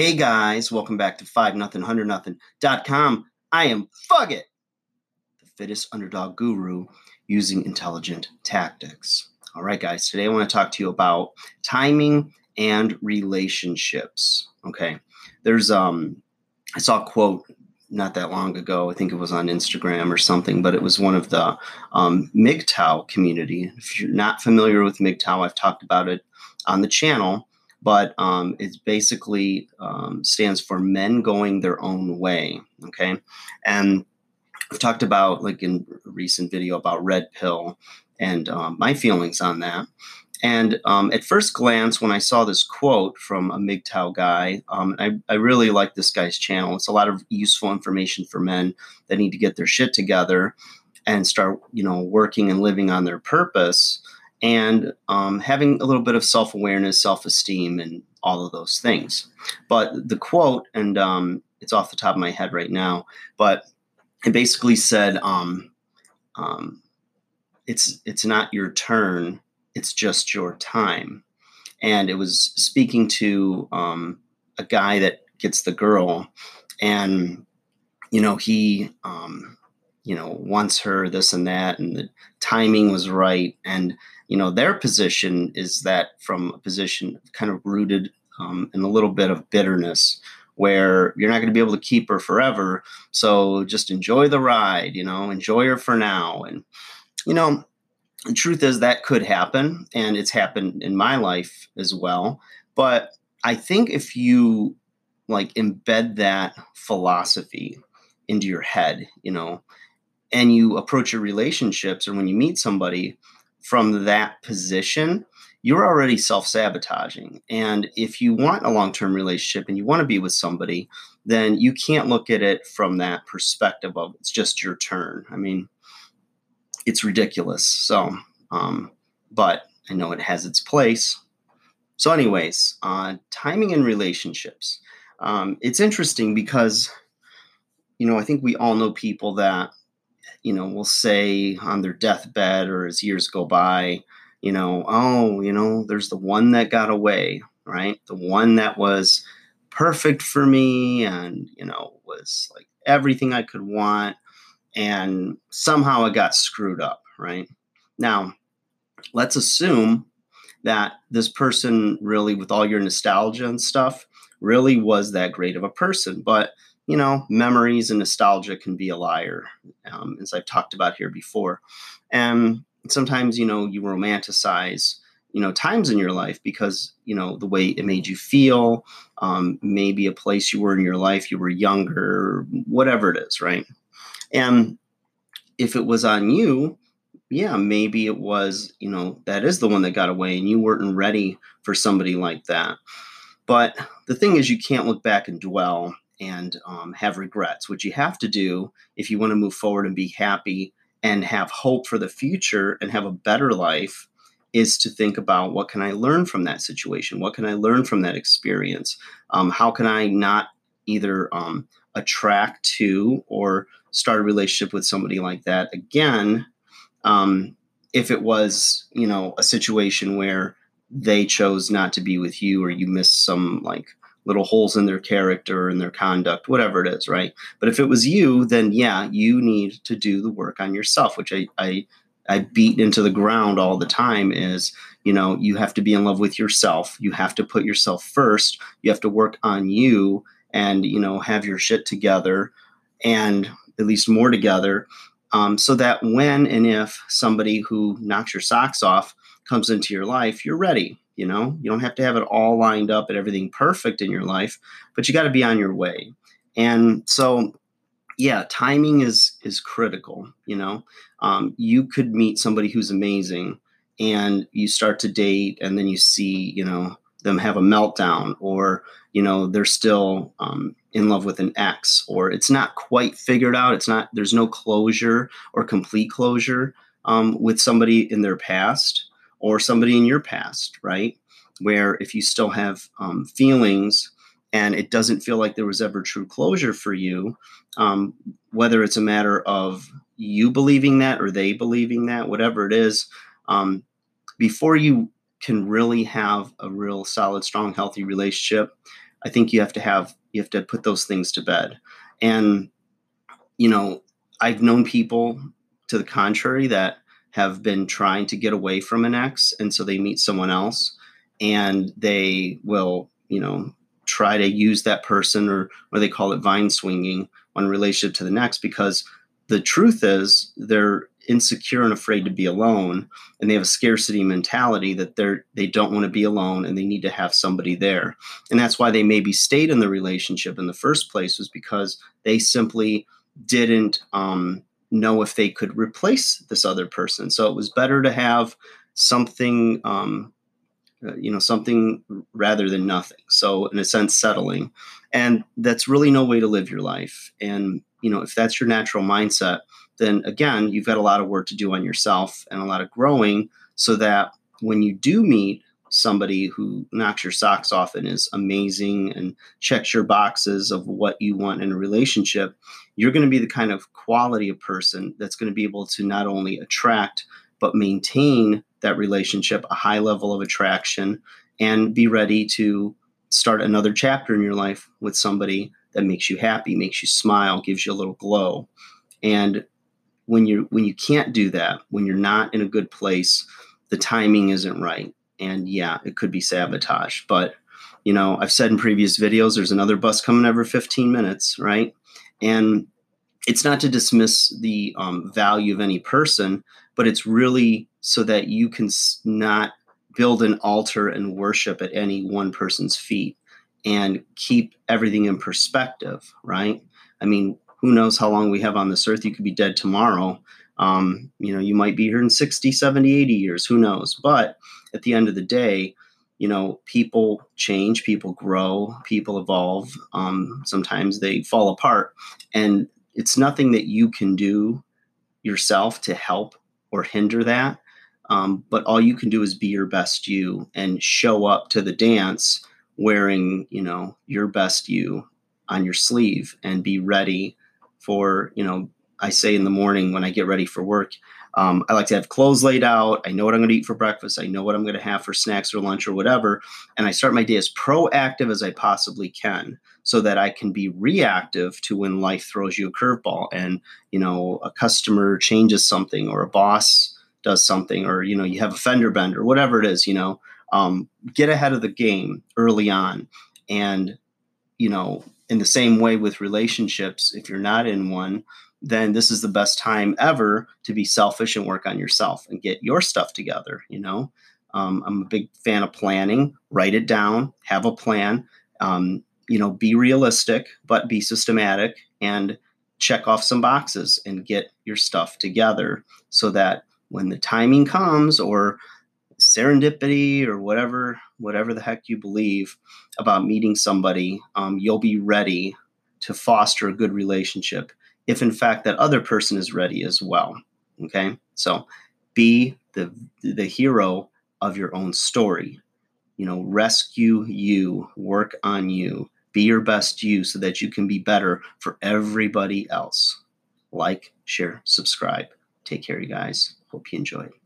Hey guys, welcome back to 5 nothing 100 nothing.com. I am Fuck It, the fittest underdog guru using intelligent tactics. All right, guys, today I want to talk to you about timing and relationships. Okay. There's um I saw a quote not that long ago. I think it was on Instagram or something, but it was one of the um, MGTOW community. If you're not familiar with MGTOW, I've talked about it on the channel but um, it basically um, stands for men going their own way. Okay, and I've talked about like in a recent video about red pill and um, my feelings on that. And um, at first glance, when I saw this quote from a MGTOW guy, um, I, I really like this guy's channel. It's a lot of useful information for men that need to get their shit together and start, you know, working and living on their purpose and um, having a little bit of self awareness, self esteem, and all of those things. But the quote, and um, it's off the top of my head right now, but it basically said, um, um "It's it's not your turn; it's just your time." And it was speaking to um, a guy that gets the girl, and you know he um, you know wants her this and that, and the timing was right, and you know their position is that from a position kind of rooted um, in a little bit of bitterness where you're not going to be able to keep her forever. So just enjoy the ride you know enjoy her for now. And you know the truth is that could happen and it's happened in my life as well. But i think if you like embed that philosophy into your head you know and you approach your relationships or when you meet somebody from that position, you're already self sabotaging. And if you want a long term relationship and you want to be with somebody, then you can't look at it from that perspective of it's just your turn. I mean, it's ridiculous. So, um, but I know it has its place. So, anyways, uh, timing in relationships. Um, it's interesting because, you know, I think we all know people that you know, will say on their deathbed or as years go by, you know, oh, you know, there's the one that got away, right? The one that was perfect for me and, you know, was like everything I could want. And somehow it got screwed up, right? Now, let's assume that this person really, with all your nostalgia and stuff, really was that great of a person. But you know, memories and nostalgia can be a liar, um, as I've talked about here before. And sometimes, you know, you romanticize, you know, times in your life because, you know, the way it made you feel, um, maybe a place you were in your life, you were younger, whatever it is, right? And if it was on you, yeah, maybe it was, you know, that is the one that got away and you weren't ready for somebody like that. But the thing is, you can't look back and dwell and um, have regrets. What you have to do if you want to move forward and be happy and have hope for the future and have a better life is to think about what can I learn from that situation? What can I learn from that experience? Um, how can I not either um, attract to or start a relationship with somebody like that again? Um, if it was, you know, a situation where they chose not to be with you or you missed some like little holes in their character and their conduct, whatever it is, right? But if it was you, then yeah, you need to do the work on yourself, which I, I I beat into the ground all the time is, you know, you have to be in love with yourself. You have to put yourself first. You have to work on you and, you know, have your shit together and at least more together. Um, so that when and if somebody who knocks your socks off comes into your life, you're ready. You know, you don't have to have it all lined up and everything perfect in your life, but you got to be on your way. And so, yeah, timing is is critical. You know, um, you could meet somebody who's amazing, and you start to date, and then you see, you know, them have a meltdown, or you know, they're still um, in love with an ex, or it's not quite figured out. It's not. There's no closure or complete closure um, with somebody in their past or somebody in your past, right? Where if you still have um, feelings and it doesn't feel like there was ever true closure for you, um, whether it's a matter of you believing that or they believing that, whatever it is, um, before you can really have a real solid, strong, healthy relationship, I think you have to have you have to put those things to bed. And you know, I've known people to the contrary that have been trying to get away from an ex and so they meet someone else and they will, you know, try to use that person or or they call it vine swinging one relationship to the next because the truth is they're insecure and afraid to be alone and they have a scarcity mentality that they're they don't want to be alone and they need to have somebody there. And that's why they maybe stayed in the relationship in the first place was because they simply didn't um, know if they could replace this other person. So it was better to have something um, uh, you know something rather than nothing. So in a sense settling. And that's really no way to live your life. And you know if that's your natural mindset then again, you've got a lot of work to do on yourself and a lot of growing so that when you do meet somebody who knocks your socks off and is amazing and checks your boxes of what you want in a relationship, you're going to be the kind of quality of person that's going to be able to not only attract but maintain that relationship, a high level of attraction, and be ready to start another chapter in your life with somebody that makes you happy, makes you smile, gives you a little glow. And when you when you can't do that, when you're not in a good place, the timing isn't right. And yeah, it could be sabotage. But you know, I've said in previous videos, there's another bus coming every 15 minutes, right? And it's not to dismiss the um, value of any person, but it's really so that you can not build an altar and worship at any one person's feet and keep everything in perspective, right? I mean, who knows how long we have on this earth? You could be dead tomorrow. Um, you know, you might be here in 60, 70, 80 years, who knows? But at the end of the day, you know, people change, people grow, people evolve. Um, sometimes they fall apart. And it's nothing that you can do yourself to help or hinder that. Um, but all you can do is be your best you and show up to the dance wearing, you know, your best you on your sleeve and be ready for you know i say in the morning when i get ready for work um, i like to have clothes laid out. I know what i'm going to eat for breakfast. I know what i'm going to have for snacks or lunch or whatever. And i start my day as proactive as i possibly can so that i can be reactive to when life throws you a curveball and you know a customer changes something or a boss does something or you know you have a fender bender whatever it is you know um, get ahead of the game early on. And you know in the same way with relationships, if you're not in one, then this is the best time ever to be selfish and work on yourself and get your stuff together. You know, um, I'm a big fan of planning. Write it down, have a plan. Um, you know, be realistic, but be systematic and check off some boxes and get your stuff together so that when the timing comes or serendipity or whatever whatever the heck you believe about meeting somebody um, you'll be ready to foster a good relationship if in fact that other person is ready as well okay? So be the the hero of your own story. You know rescue you work on you be your best you so that you can be better for everybody else. Like share subscribe. Take care you guys. Hope you enjoyed